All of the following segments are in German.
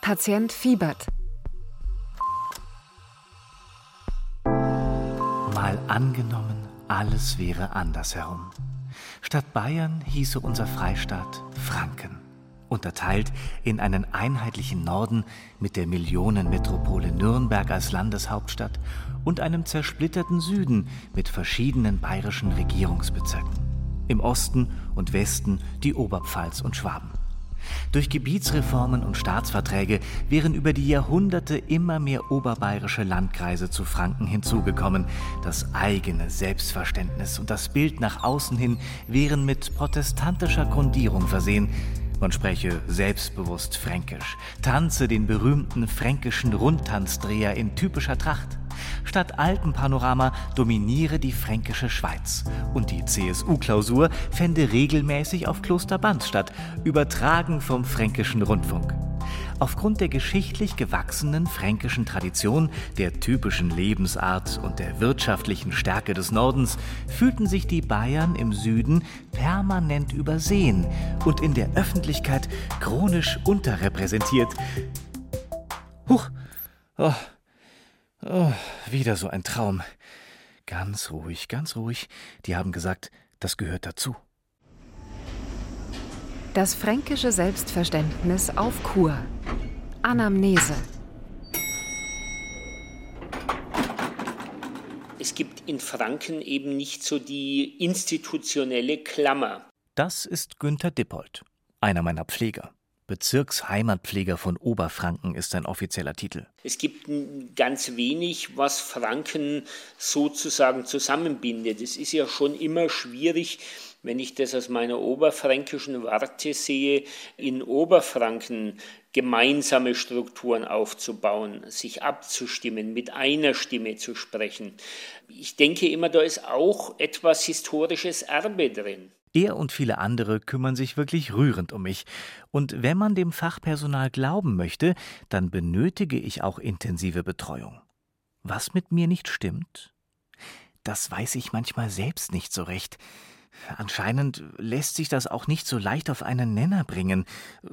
Patient fiebert. Mal angenommen, alles wäre andersherum. Statt Bayern hieße unser Freistaat Franken, unterteilt in einen einheitlichen Norden mit der Millionenmetropole Nürnberg als Landeshauptstadt und einem zersplitterten Süden mit verschiedenen bayerischen Regierungsbezirken. Im Osten und Westen die Oberpfalz und Schwaben. Durch Gebietsreformen und Staatsverträge wären über die Jahrhunderte immer mehr oberbayerische Landkreise zu Franken hinzugekommen. Das eigene Selbstverständnis und das Bild nach außen hin wären mit protestantischer Grundierung versehen. Man spreche selbstbewusst fränkisch, tanze den berühmten fränkischen Rundtanzdreher in typischer Tracht. Statt Alpenpanorama dominiere die fränkische Schweiz. Und die CSU-Klausur fände regelmäßig auf Klosterband statt, übertragen vom fränkischen Rundfunk. Aufgrund der geschichtlich gewachsenen fränkischen Tradition, der typischen Lebensart und der wirtschaftlichen Stärke des Nordens fühlten sich die Bayern im Süden permanent übersehen und in der Öffentlichkeit chronisch unterrepräsentiert. Huch! Oh, Oh, wieder so ein Traum. Ganz ruhig, ganz ruhig. Die haben gesagt, das gehört dazu. Das fränkische Selbstverständnis auf Kur. Anamnese. Es gibt in Franken eben nicht so die institutionelle Klammer. Das ist Günther Dippold, einer meiner Pfleger. Bezirksheimatpfleger von Oberfranken ist sein offizieller Titel. Es gibt ganz wenig, was Franken sozusagen zusammenbindet. Es ist ja schon immer schwierig, wenn ich das aus meiner oberfränkischen Warte sehe, in Oberfranken gemeinsame Strukturen aufzubauen, sich abzustimmen, mit einer Stimme zu sprechen. Ich denke immer, da ist auch etwas historisches Erbe drin. Er und viele andere kümmern sich wirklich rührend um mich. Und wenn man dem Fachpersonal glauben möchte, dann benötige ich auch intensive Betreuung. Was mit mir nicht stimmt? Das weiß ich manchmal selbst nicht so recht. Anscheinend lässt sich das auch nicht so leicht auf einen Nenner bringen.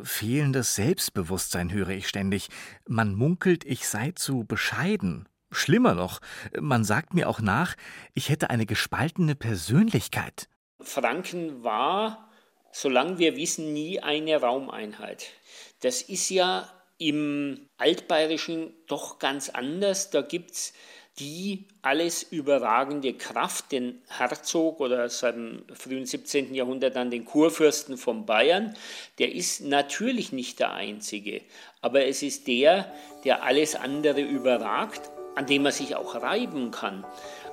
Fehlendes Selbstbewusstsein höre ich ständig. Man munkelt, ich sei zu bescheiden. Schlimmer noch, man sagt mir auch nach, ich hätte eine gespaltene Persönlichkeit. Franken war, solange wir wissen, nie eine Raumeinheit. Das ist ja im Altbayerischen doch ganz anders. Da gibt es die alles überragende Kraft, den Herzog oder seit dem frühen 17. Jahrhundert dann den Kurfürsten von Bayern. Der ist natürlich nicht der Einzige, aber es ist der, der alles andere überragt, an dem man sich auch reiben kann.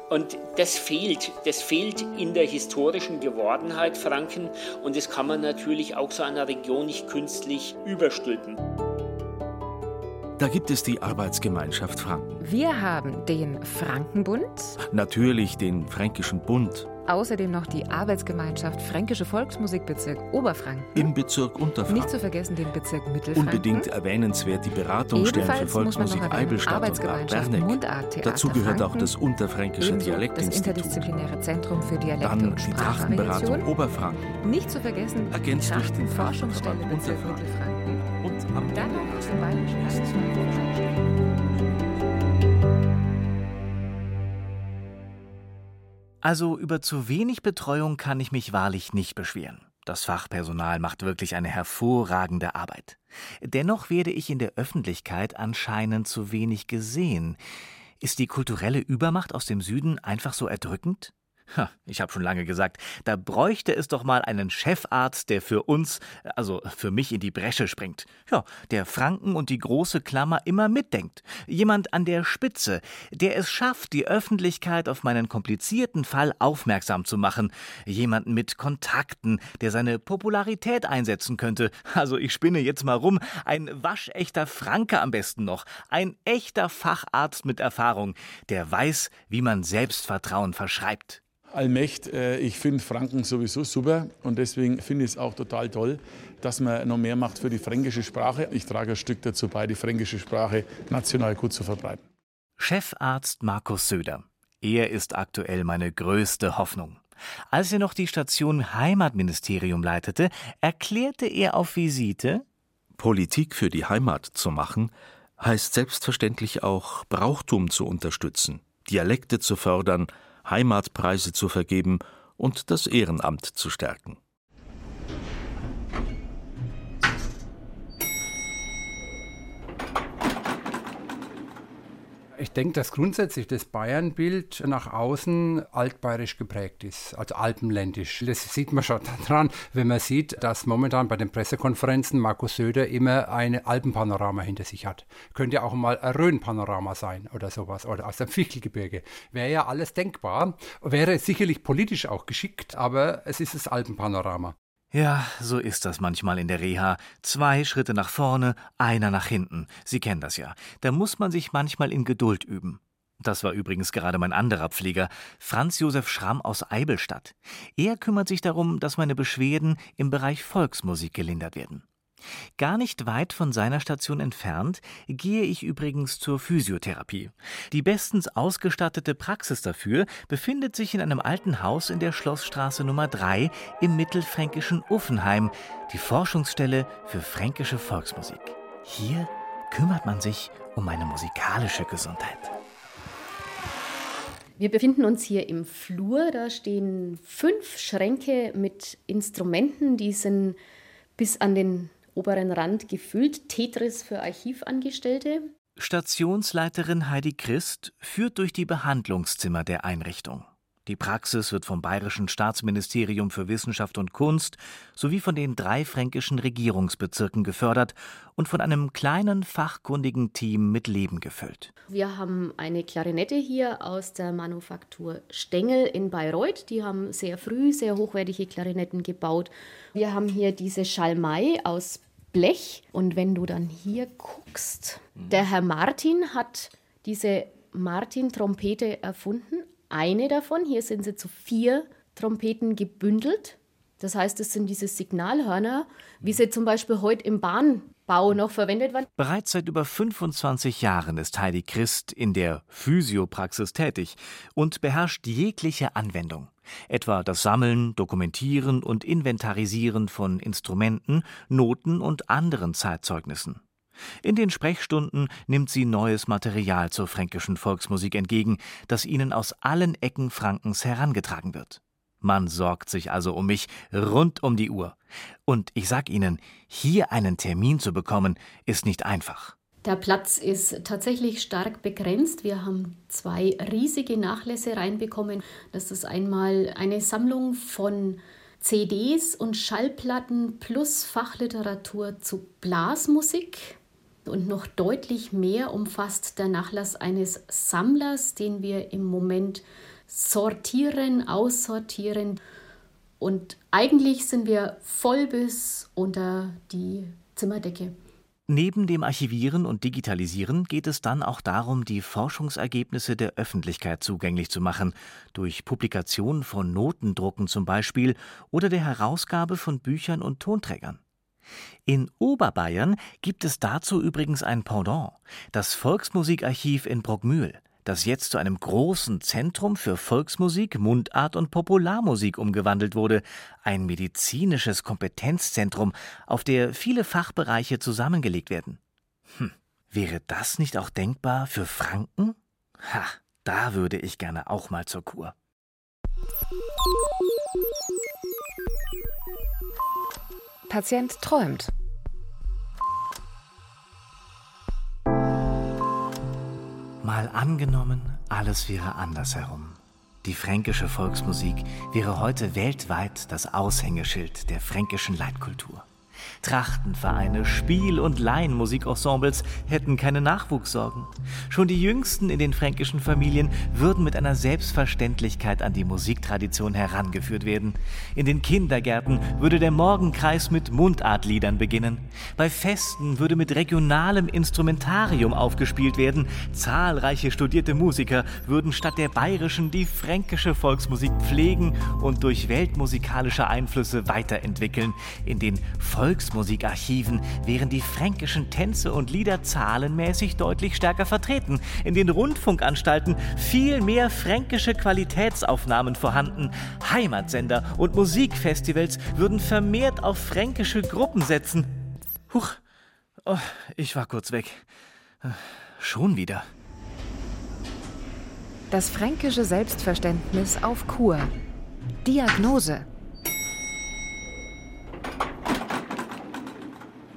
Und das fehlt, das fehlt in der historischen Gewordenheit Franken und das kann man natürlich auch so einer Region nicht künstlich überstülpen. Da gibt es die Arbeitsgemeinschaft Franken. Wir haben den Frankenbund. Natürlich den Fränkischen Bund. Außerdem noch die Arbeitsgemeinschaft Fränkische Volksmusikbezirk Oberfranken. Im Bezirk Unterfranken. Nicht zu vergessen den Bezirk Mittelfranken. Unbedingt erwähnenswert die Beratungsstellen Ebenfalls für Volksmusik Eibelstadt und Bad. Dazu gehört auch das Unterfränkische Dialektinstitut. Das interdisziplinäre Zentrum für Dialekte Dann und die Trachtenberatung Oberfranken. Nicht zu vergessen Ergänzt durch den Forschungsstelle Bezirk Unterfranken. Mittelfranken. Und am Dann noch den Bayerischen Also über zu wenig Betreuung kann ich mich wahrlich nicht beschweren. Das Fachpersonal macht wirklich eine hervorragende Arbeit. Dennoch werde ich in der Öffentlichkeit anscheinend zu wenig gesehen. Ist die kulturelle Übermacht aus dem Süden einfach so erdrückend? Ich habe schon lange gesagt, da bräuchte es doch mal einen Chefarzt, der für uns, also für mich in die Bresche springt. Ja, der Franken und die große Klammer immer mitdenkt. Jemand an der Spitze, der es schafft, die Öffentlichkeit auf meinen komplizierten Fall aufmerksam zu machen. Jemanden mit Kontakten, der seine Popularität einsetzen könnte. Also ich spinne jetzt mal rum. Ein waschechter Franke am besten noch. Ein echter Facharzt mit Erfahrung, der weiß, wie man Selbstvertrauen verschreibt. Allmächt, äh, ich finde Franken sowieso super und deswegen finde ich es auch total toll, dass man noch mehr macht für die fränkische Sprache. Ich trage ein Stück dazu bei, die fränkische Sprache national gut zu verbreiten. Chefarzt Markus Söder. Er ist aktuell meine größte Hoffnung. Als er noch die Station Heimatministerium leitete, erklärte er auf Visite Politik für die Heimat zu machen, heißt selbstverständlich auch Brauchtum zu unterstützen, Dialekte zu fördern, Heimatpreise zu vergeben und das Ehrenamt zu stärken. Ich denke, dass grundsätzlich das Bayernbild nach außen altbayerisch geprägt ist, also alpenländisch. Das sieht man schon daran, wenn man sieht, dass momentan bei den Pressekonferenzen Markus Söder immer ein Alpenpanorama hinter sich hat. Könnte ja auch mal ein Rhönpanorama sein oder sowas oder aus dem Fichtelgebirge. Wäre ja alles denkbar, wäre sicherlich politisch auch geschickt, aber es ist das Alpenpanorama. Ja, so ist das manchmal in der Reha. Zwei Schritte nach vorne, einer nach hinten. Sie kennen das ja. Da muss man sich manchmal in Geduld üben. Das war übrigens gerade mein anderer Pfleger, Franz Josef Schramm aus Eibelstadt. Er kümmert sich darum, dass meine Beschwerden im Bereich Volksmusik gelindert werden. Gar nicht weit von seiner Station entfernt gehe ich übrigens zur Physiotherapie. Die bestens ausgestattete Praxis dafür befindet sich in einem alten Haus in der Schlossstraße Nummer 3 im mittelfränkischen Uffenheim, die Forschungsstelle für fränkische Volksmusik. Hier kümmert man sich um meine musikalische Gesundheit. Wir befinden uns hier im Flur. Da stehen fünf Schränke mit Instrumenten, die sind bis an den oberen Rand gefüllt. Tetris für Archivangestellte. Stationsleiterin Heidi Christ führt durch die Behandlungszimmer der Einrichtung. Die Praxis wird vom Bayerischen Staatsministerium für Wissenschaft und Kunst sowie von den drei fränkischen Regierungsbezirken gefördert und von einem kleinen fachkundigen Team mit Leben gefüllt. Wir haben eine Klarinette hier aus der Manufaktur Stengel in Bayreuth. Die haben sehr früh sehr hochwertige Klarinetten gebaut. Wir haben hier diese Schalmei aus Blech. Und wenn du dann hier guckst, der Herr Martin hat diese Martin-Trompete erfunden. Eine davon, hier sind sie zu vier Trompeten gebündelt. Das heißt, es sind diese Signalhörner, wie sie zum Beispiel heute im Bahnbau noch verwendet werden. Bereits seit über 25 Jahren ist Heidi Christ in der Physiopraxis tätig und beherrscht jegliche Anwendung etwa das Sammeln, Dokumentieren und Inventarisieren von Instrumenten, Noten und anderen Zeitzeugnissen. In den Sprechstunden nimmt sie neues Material zur fränkischen Volksmusik entgegen, das ihnen aus allen Ecken Frankens herangetragen wird. Man sorgt sich also um mich rund um die Uhr. Und ich sag Ihnen, hier einen Termin zu bekommen, ist nicht einfach. Der Platz ist tatsächlich stark begrenzt. Wir haben zwei riesige Nachlässe reinbekommen. Das ist einmal eine Sammlung von CDs und Schallplatten plus Fachliteratur zu Blasmusik. Und noch deutlich mehr umfasst der Nachlass eines Sammlers, den wir im Moment sortieren, aussortieren. Und eigentlich sind wir voll bis unter die Zimmerdecke. Neben dem Archivieren und Digitalisieren geht es dann auch darum, die Forschungsergebnisse der Öffentlichkeit zugänglich zu machen, durch Publikation von Notendrucken zum Beispiel oder der Herausgabe von Büchern und Tonträgern. In Oberbayern gibt es dazu übrigens ein Pendant, das Volksmusikarchiv in Bruckmühl das jetzt zu einem großen Zentrum für Volksmusik, Mundart und Popularmusik umgewandelt wurde, ein medizinisches Kompetenzzentrum, auf der viele Fachbereiche zusammengelegt werden. Hm, wäre das nicht auch denkbar für Franken? Ha, da würde ich gerne auch mal zur Kur. Patient träumt. Mal angenommen, alles wäre andersherum. Die fränkische Volksmusik wäre heute weltweit das Aushängeschild der fränkischen Leitkultur. Trachtenvereine, Spiel- und Laienmusikensembles hätten keine Nachwuchssorgen. Schon die Jüngsten in den fränkischen Familien würden mit einer Selbstverständlichkeit an die Musiktradition herangeführt werden. In den Kindergärten würde der Morgenkreis mit Mundartliedern beginnen. Bei Festen würde mit regionalem Instrumentarium aufgespielt werden. Zahlreiche studierte Musiker würden statt der bayerischen die fränkische Volksmusik pflegen und durch weltmusikalische Einflüsse weiterentwickeln. In den Volks Volksmusikarchiven wären die fränkischen Tänze und Lieder zahlenmäßig deutlich stärker vertreten, in den Rundfunkanstalten viel mehr fränkische Qualitätsaufnahmen vorhanden, Heimatsender und Musikfestivals würden vermehrt auf fränkische Gruppen setzen. Huch, oh, ich war kurz weg. Schon wieder. Das fränkische Selbstverständnis auf Kur. Diagnose.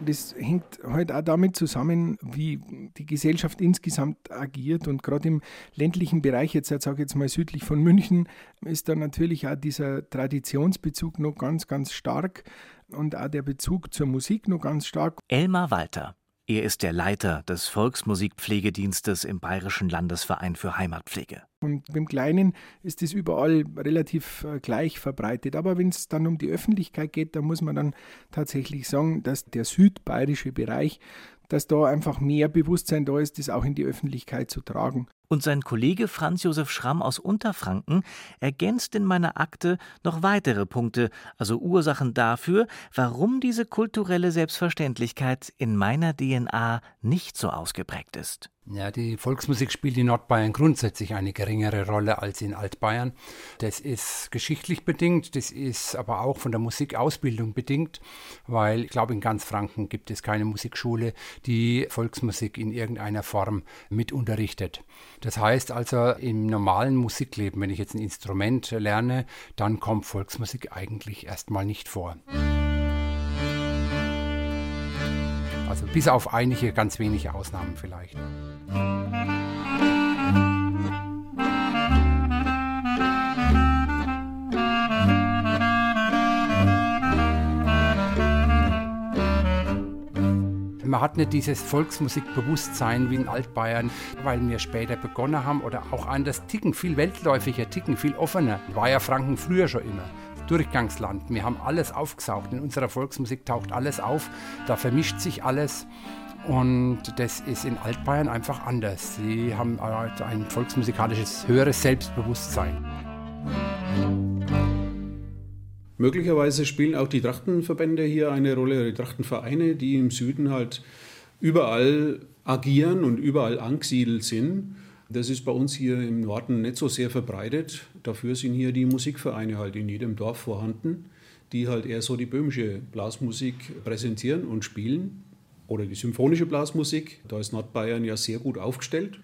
Das hängt halt auch damit zusammen, wie die Gesellschaft insgesamt agiert. Und gerade im ländlichen Bereich, jetzt sage ich jetzt mal südlich von München, ist da natürlich auch dieser Traditionsbezug noch ganz, ganz stark und auch der Bezug zur Musik noch ganz stark. Elmar Walter. Er ist der Leiter des Volksmusikpflegedienstes im Bayerischen Landesverein für Heimatpflege. Und beim Kleinen ist das überall relativ äh, gleich verbreitet. Aber wenn es dann um die Öffentlichkeit geht, dann muss man dann tatsächlich sagen, dass der südbayerische Bereich dass da einfach mehr Bewusstsein da ist, das auch in die Öffentlichkeit zu tragen. Und sein Kollege Franz Josef Schramm aus Unterfranken ergänzt in meiner Akte noch weitere Punkte, also Ursachen dafür, warum diese kulturelle Selbstverständlichkeit in meiner DNA nicht so ausgeprägt ist. Ja, die Volksmusik spielt in Nordbayern grundsätzlich eine geringere Rolle als in Altbayern. Das ist geschichtlich bedingt, das ist aber auch von der Musikausbildung bedingt, weil ich glaube, in ganz Franken gibt es keine Musikschule, die Volksmusik in irgendeiner Form mit unterrichtet. Das heißt also, im normalen Musikleben, wenn ich jetzt ein Instrument lerne, dann kommt Volksmusik eigentlich erstmal nicht vor. Also bis auf einige ganz wenige Ausnahmen vielleicht. Man hat nicht dieses Volksmusikbewusstsein wie in Altbayern, weil wir später begonnen haben oder auch anders ticken, viel weltläufiger ticken, viel offener. War ja Franken früher schon immer. Durchgangsland. Wir haben alles aufgesaugt. In unserer Volksmusik taucht alles auf. Da vermischt sich alles. Und das ist in Altbayern einfach anders. Sie haben halt ein volksmusikalisches höheres Selbstbewusstsein. Möglicherweise spielen auch die Trachtenverbände hier eine Rolle, die Trachtenvereine, die im Süden halt überall agieren und überall angesiedelt sind. Das ist bei uns hier im Norden nicht so sehr verbreitet. Dafür sind hier die Musikvereine halt in jedem Dorf vorhanden, die halt eher so die böhmische Blasmusik präsentieren und spielen oder die symphonische Blasmusik. Da ist Nordbayern ja sehr gut aufgestellt.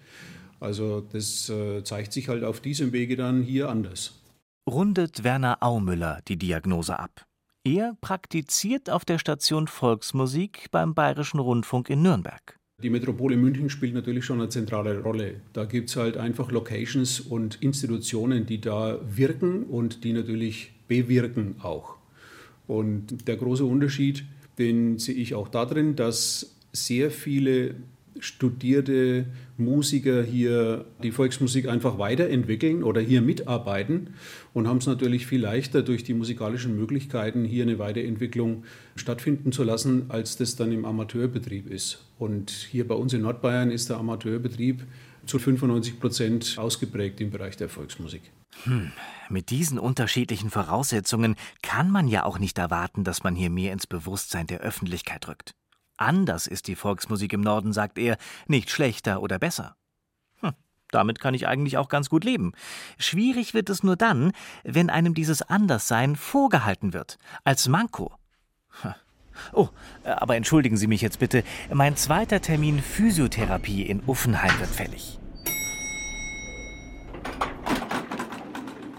Also das äh, zeigt sich halt auf diesem Wege dann hier anders. Rundet Werner Aumüller die Diagnose ab. Er praktiziert auf der Station Volksmusik beim Bayerischen Rundfunk in Nürnberg. Die Metropole München spielt natürlich schon eine zentrale Rolle. Da gibt es halt einfach Locations und Institutionen, die da wirken und die natürlich bewirken auch. Und der große Unterschied den sehe ich auch darin, dass sehr viele studierte Musiker hier die Volksmusik einfach weiterentwickeln oder hier mitarbeiten und haben es natürlich viel leichter durch die musikalischen Möglichkeiten hier eine Weiterentwicklung stattfinden zu lassen, als das dann im Amateurbetrieb ist. Und hier bei uns in Nordbayern ist der Amateurbetrieb zu 95 Prozent ausgeprägt im Bereich der Volksmusik. Hm, mit diesen unterschiedlichen Voraussetzungen kann man ja auch nicht erwarten, dass man hier mehr ins Bewusstsein der Öffentlichkeit rückt. Anders ist die Volksmusik im Norden, sagt er, nicht schlechter oder besser. Hm, damit kann ich eigentlich auch ganz gut leben. Schwierig wird es nur dann, wenn einem dieses Anderssein vorgehalten wird, als Manko. Hm. Oh, aber entschuldigen Sie mich jetzt bitte, mein zweiter Termin Physiotherapie in Uffenheim wird fällig.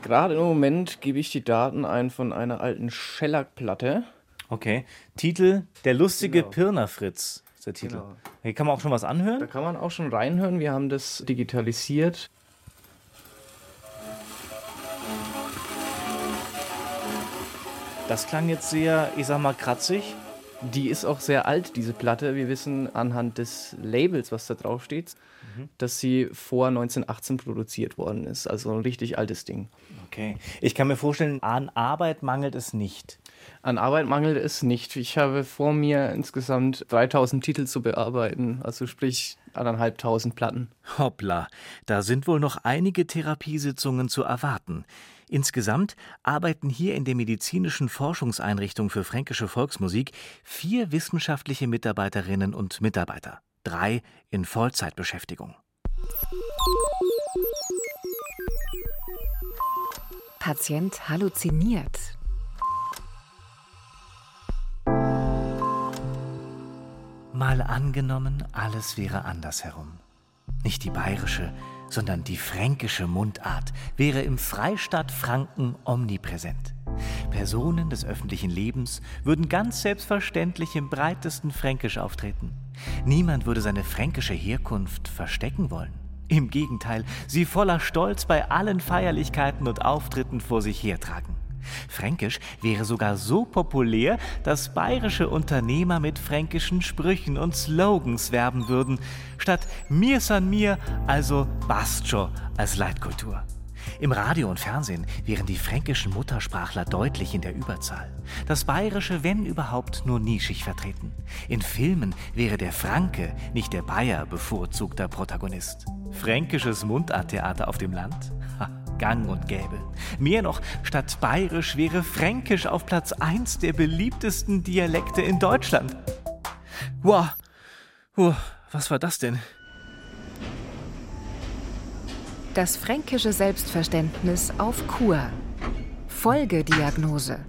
Gerade im Moment gebe ich die Daten ein von einer alten Schellackplatte. Okay. Titel Der lustige genau. Pirnerfritz ist der Titel. Genau. Hier kann man auch schon was anhören? Da kann man auch schon reinhören. Wir haben das digitalisiert. Das klang jetzt sehr, ich sag mal, kratzig. Die ist auch sehr alt, diese Platte. Wir wissen anhand des Labels, was da drauf steht, mhm. dass sie vor 1918 produziert worden ist. Also ein richtig altes Ding. Okay. Ich kann mir vorstellen, an Arbeit mangelt es nicht. An Arbeit mangelt es nicht. Ich habe vor mir insgesamt 3000 Titel zu bearbeiten, also sprich anderthalbtausend Platten. Hoppla, da sind wohl noch einige Therapiesitzungen zu erwarten. Insgesamt arbeiten hier in der Medizinischen Forschungseinrichtung für fränkische Volksmusik vier wissenschaftliche Mitarbeiterinnen und Mitarbeiter, drei in Vollzeitbeschäftigung. Patient halluziniert. Mal angenommen, alles wäre andersherum. Nicht die bayerische, sondern die fränkische Mundart wäre im Freistaat Franken omnipräsent. Personen des öffentlichen Lebens würden ganz selbstverständlich im breitesten Fränkisch auftreten. Niemand würde seine fränkische Herkunft verstecken wollen. Im Gegenteil, sie voller Stolz bei allen Feierlichkeiten und Auftritten vor sich hertragen. Fränkisch wäre sogar so populär, dass bayerische Unternehmer mit fränkischen Sprüchen und Slogans werben würden, statt Mir san mir, also Bastjo als Leitkultur. Im Radio und Fernsehen wären die fränkischen Muttersprachler deutlich in der Überzahl. Das Bayerische, wenn überhaupt, nur nischig vertreten. In Filmen wäre der Franke, nicht der Bayer, bevorzugter Protagonist. Fränkisches Mundarttheater auf dem Land? Ha, gang und gäbe. Mehr noch, statt Bayerisch wäre Fränkisch auf Platz 1 der beliebtesten Dialekte in Deutschland. Wow, wow was war das denn? Das fränkische Selbstverständnis auf Kur. Folgediagnose.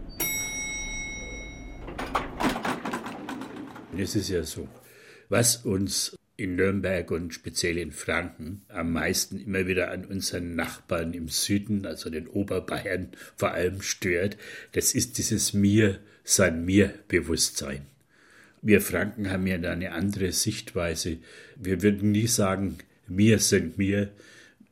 Es ist ja so, was uns in Nürnberg und speziell in Franken am meisten immer wieder an unseren Nachbarn im Süden, also den Oberbayern vor allem stört, das ist dieses Mir, sein Mir-Bewusstsein. Wir Franken haben ja da eine andere Sichtweise. Wir würden nie sagen, wir sind mir.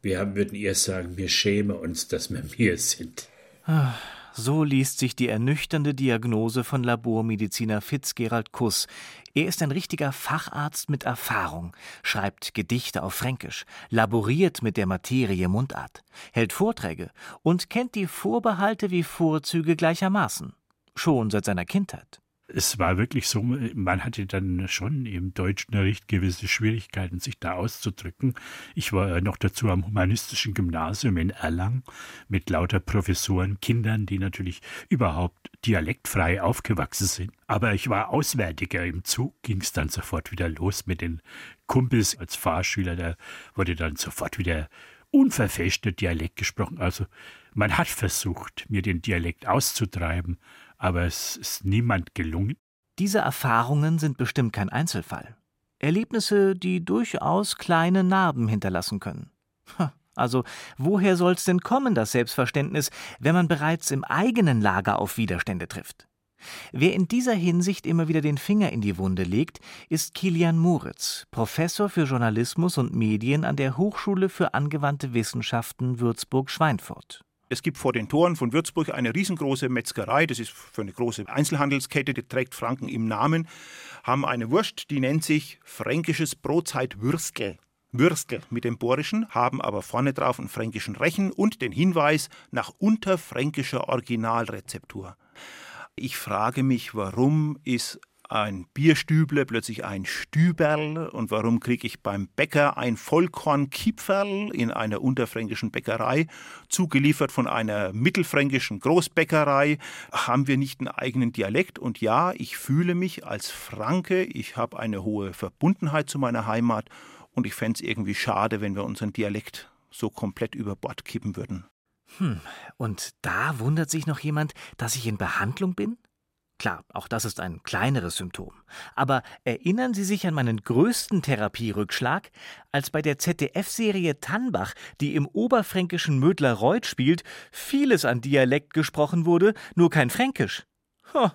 Wir haben, würden eher sagen, wir schämen uns, dass wir mir sind. Ah, so liest sich die ernüchternde Diagnose von Labormediziner Fitzgerald Kuss. Er ist ein richtiger Facharzt mit Erfahrung, schreibt Gedichte auf Fränkisch, laboriert mit der Materie Mundart, hält Vorträge und kennt die Vorbehalte wie Vorzüge gleichermaßen. Schon seit seiner Kindheit es war wirklich so, man hatte dann schon im Deutschunterricht gewisse Schwierigkeiten, sich da auszudrücken. Ich war noch dazu am humanistischen Gymnasium in Erlangen mit lauter Professoren, Kindern, die natürlich überhaupt dialektfrei aufgewachsen sind. Aber ich war Auswärtiger. Im Zug ging es dann sofort wieder los mit den Kumpels als Fahrschüler. Da wurde dann sofort wieder unverfälschter Dialekt gesprochen. Also man hat versucht, mir den Dialekt auszutreiben aber es ist niemand gelungen. Diese Erfahrungen sind bestimmt kein Einzelfall. Erlebnisse, die durchaus kleine Narben hinterlassen können. Also, woher soll's denn kommen, das Selbstverständnis, wenn man bereits im eigenen Lager auf Widerstände trifft? Wer in dieser Hinsicht immer wieder den Finger in die Wunde legt, ist Kilian Muritz, Professor für Journalismus und Medien an der Hochschule für angewandte Wissenschaften Würzburg-Schweinfurt. Es gibt vor den Toren von Würzburg eine riesengroße Metzgerei, das ist für eine große Einzelhandelskette, die trägt Franken im Namen, haben eine Wurst, die nennt sich fränkisches Brotzeit Würstel. Würstel mit dem Borischen, haben aber vorne drauf einen fränkischen Rechen und den Hinweis nach unterfränkischer Originalrezeptur. Ich frage mich, warum ist ein Bierstüble plötzlich ein Stüberl. Und warum kriege ich beim Bäcker ein Vollkornkipferl in einer unterfränkischen Bäckerei, zugeliefert von einer mittelfränkischen Großbäckerei, haben wir nicht einen eigenen Dialekt? Und ja, ich fühle mich als Franke, ich habe eine hohe Verbundenheit zu meiner Heimat. Und ich fände es irgendwie schade, wenn wir unseren Dialekt so komplett über Bord kippen würden. Hm, und da wundert sich noch jemand, dass ich in Behandlung bin? Klar, auch das ist ein kleineres Symptom. Aber erinnern Sie sich an meinen größten Therapierückschlag, als bei der ZDF-Serie Tannbach, die im oberfränkischen Mödler-Reuth spielt, vieles an Dialekt gesprochen wurde, nur kein Fränkisch. Ho,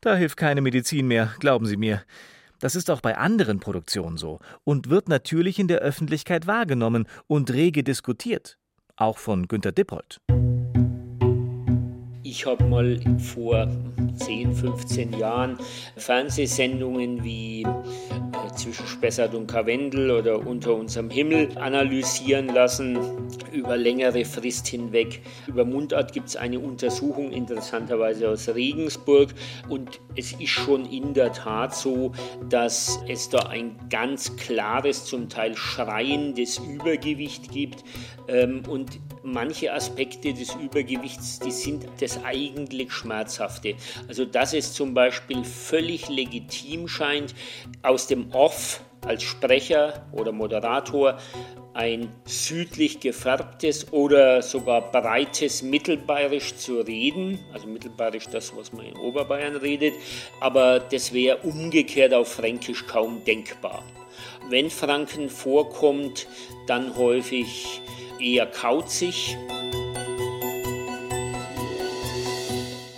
da hilft keine Medizin mehr, glauben Sie mir. Das ist auch bei anderen Produktionen so und wird natürlich in der Öffentlichkeit wahrgenommen und rege diskutiert. Auch von Günter Dippold Ich habe mal vor 10, 15 Jahren Fernsehsendungen wie äh, zwischen Spessart und Karwendel oder unter unserem Himmel analysieren lassen über längere Frist hinweg. Über Mundart gibt es eine Untersuchung, interessanterweise aus Regensburg. Und es ist schon in der Tat so, dass es da ein ganz klares, zum Teil schreiendes Übergewicht gibt. Ähm, und manche Aspekte des Übergewichts, die sind das eigentlich Schmerzhafte. Also dass es zum Beispiel völlig legitim scheint, aus dem Off als Sprecher oder Moderator ein südlich gefärbtes oder sogar breites Mittelbayerisch zu reden, also Mittelbayerisch das, was man in Oberbayern redet, aber das wäre umgekehrt auf Fränkisch kaum denkbar. Wenn Franken vorkommt, dann häufig eher kauzig.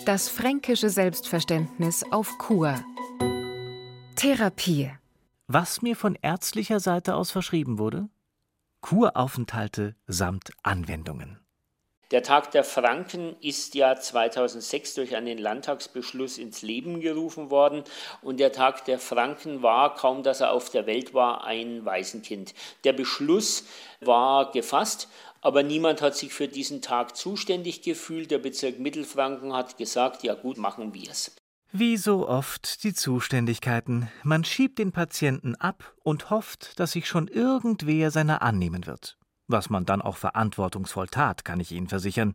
Das fränkische Selbstverständnis auf Kur. Therapie. Was mir von ärztlicher Seite aus verschrieben wurde? Kuraufenthalte samt Anwendungen. Der Tag der Franken ist ja 2006 durch einen Landtagsbeschluss ins Leben gerufen worden und der Tag der Franken war, kaum dass er auf der Welt war, ein Waisenkind. Der Beschluss war gefasst, aber niemand hat sich für diesen Tag zuständig gefühlt. Der Bezirk Mittelfranken hat gesagt, ja gut, machen wir es. Wie so oft die Zuständigkeiten. Man schiebt den Patienten ab und hofft, dass sich schon irgendwer seiner annehmen wird. Was man dann auch verantwortungsvoll tat, kann ich Ihnen versichern.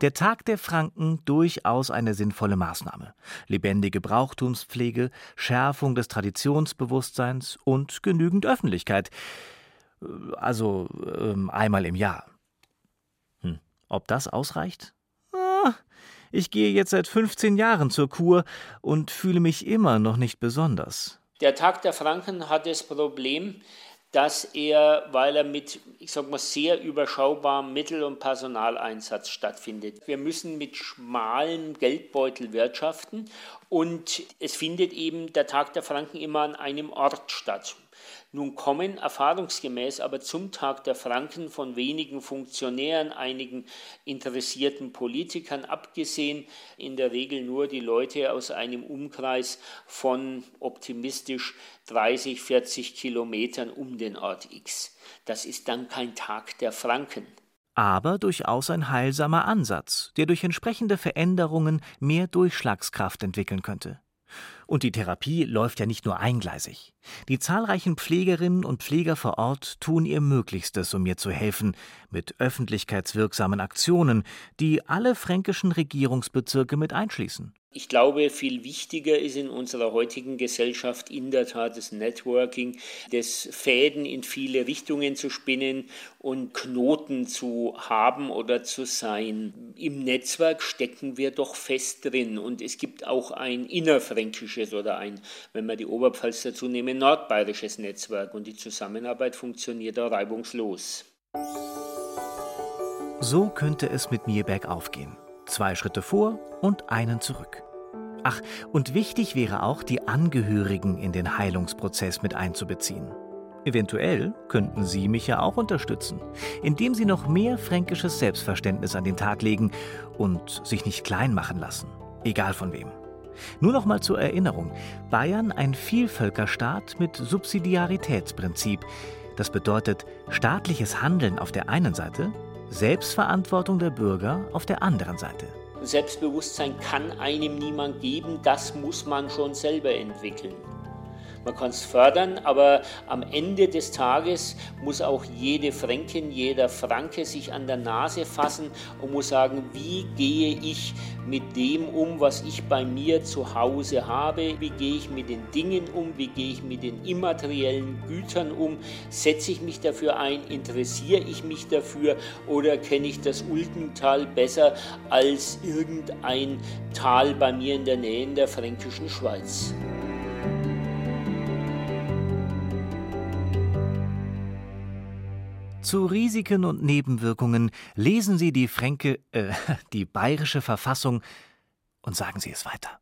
Der Tag der Franken durchaus eine sinnvolle Maßnahme. Lebendige Brauchtumspflege, Schärfung des Traditionsbewusstseins und genügend Öffentlichkeit. Also ähm, einmal im Jahr. Hm. Ob das ausreicht? Ah, ich gehe jetzt seit 15 Jahren zur Kur und fühle mich immer noch nicht besonders. Der Tag der Franken hat das Problem, dass er, weil er mit, ich sag mal, sehr überschaubarem Mittel- und Personaleinsatz stattfindet. Wir müssen mit schmalem Geldbeutel wirtschaften und es findet eben der Tag der Franken immer an einem Ort statt. Nun kommen erfahrungsgemäß aber zum Tag der Franken von wenigen Funktionären, einigen interessierten Politikern abgesehen, in der Regel nur die Leute aus einem Umkreis von optimistisch 30, 40 Kilometern um den Ort X. Das ist dann kein Tag der Franken aber durchaus ein heilsamer Ansatz, der durch entsprechende Veränderungen mehr Durchschlagskraft entwickeln könnte. Und die Therapie läuft ja nicht nur eingleisig. Die zahlreichen Pflegerinnen und Pfleger vor Ort tun ihr Möglichstes, um mir zu helfen, mit öffentlichkeitswirksamen Aktionen, die alle fränkischen Regierungsbezirke mit einschließen. Ich glaube, viel wichtiger ist in unserer heutigen Gesellschaft in der Tat das Networking, das Fäden in viele Richtungen zu spinnen und Knoten zu haben oder zu sein. Im Netzwerk stecken wir doch fest drin und es gibt auch ein innerfränkisches oder ein, wenn wir die Oberpfalz dazu nehmen, nordbayerisches Netzwerk und die Zusammenarbeit funktioniert da reibungslos. So könnte es mit mir bergauf gehen. Zwei Schritte vor und einen zurück. Ach, und wichtig wäre auch, die Angehörigen in den Heilungsprozess mit einzubeziehen. Eventuell könnten Sie mich ja auch unterstützen, indem Sie noch mehr fränkisches Selbstverständnis an den Tag legen und sich nicht klein machen lassen, egal von wem. Nur noch mal zur Erinnerung: Bayern ein Vielvölkerstaat mit Subsidiaritätsprinzip. Das bedeutet staatliches Handeln auf der einen Seite Selbstverantwortung der Bürger auf der anderen Seite. Selbstbewusstsein kann einem niemand geben, das muss man schon selber entwickeln. Man kann es fördern, aber am Ende des Tages muss auch jede Fränkin, jeder Franke sich an der Nase fassen und muss sagen, wie gehe ich mit dem um, was ich bei mir zu Hause habe, wie gehe ich mit den Dingen um, wie gehe ich mit den immateriellen Gütern um, setze ich mich dafür ein, interessiere ich mich dafür? Oder kenne ich das Ultental besser als irgendein Tal bei mir in der Nähe in der fränkischen Schweiz. Zu Risiken und Nebenwirkungen lesen Sie die Fränke, äh, die bayerische Verfassung und sagen Sie es weiter.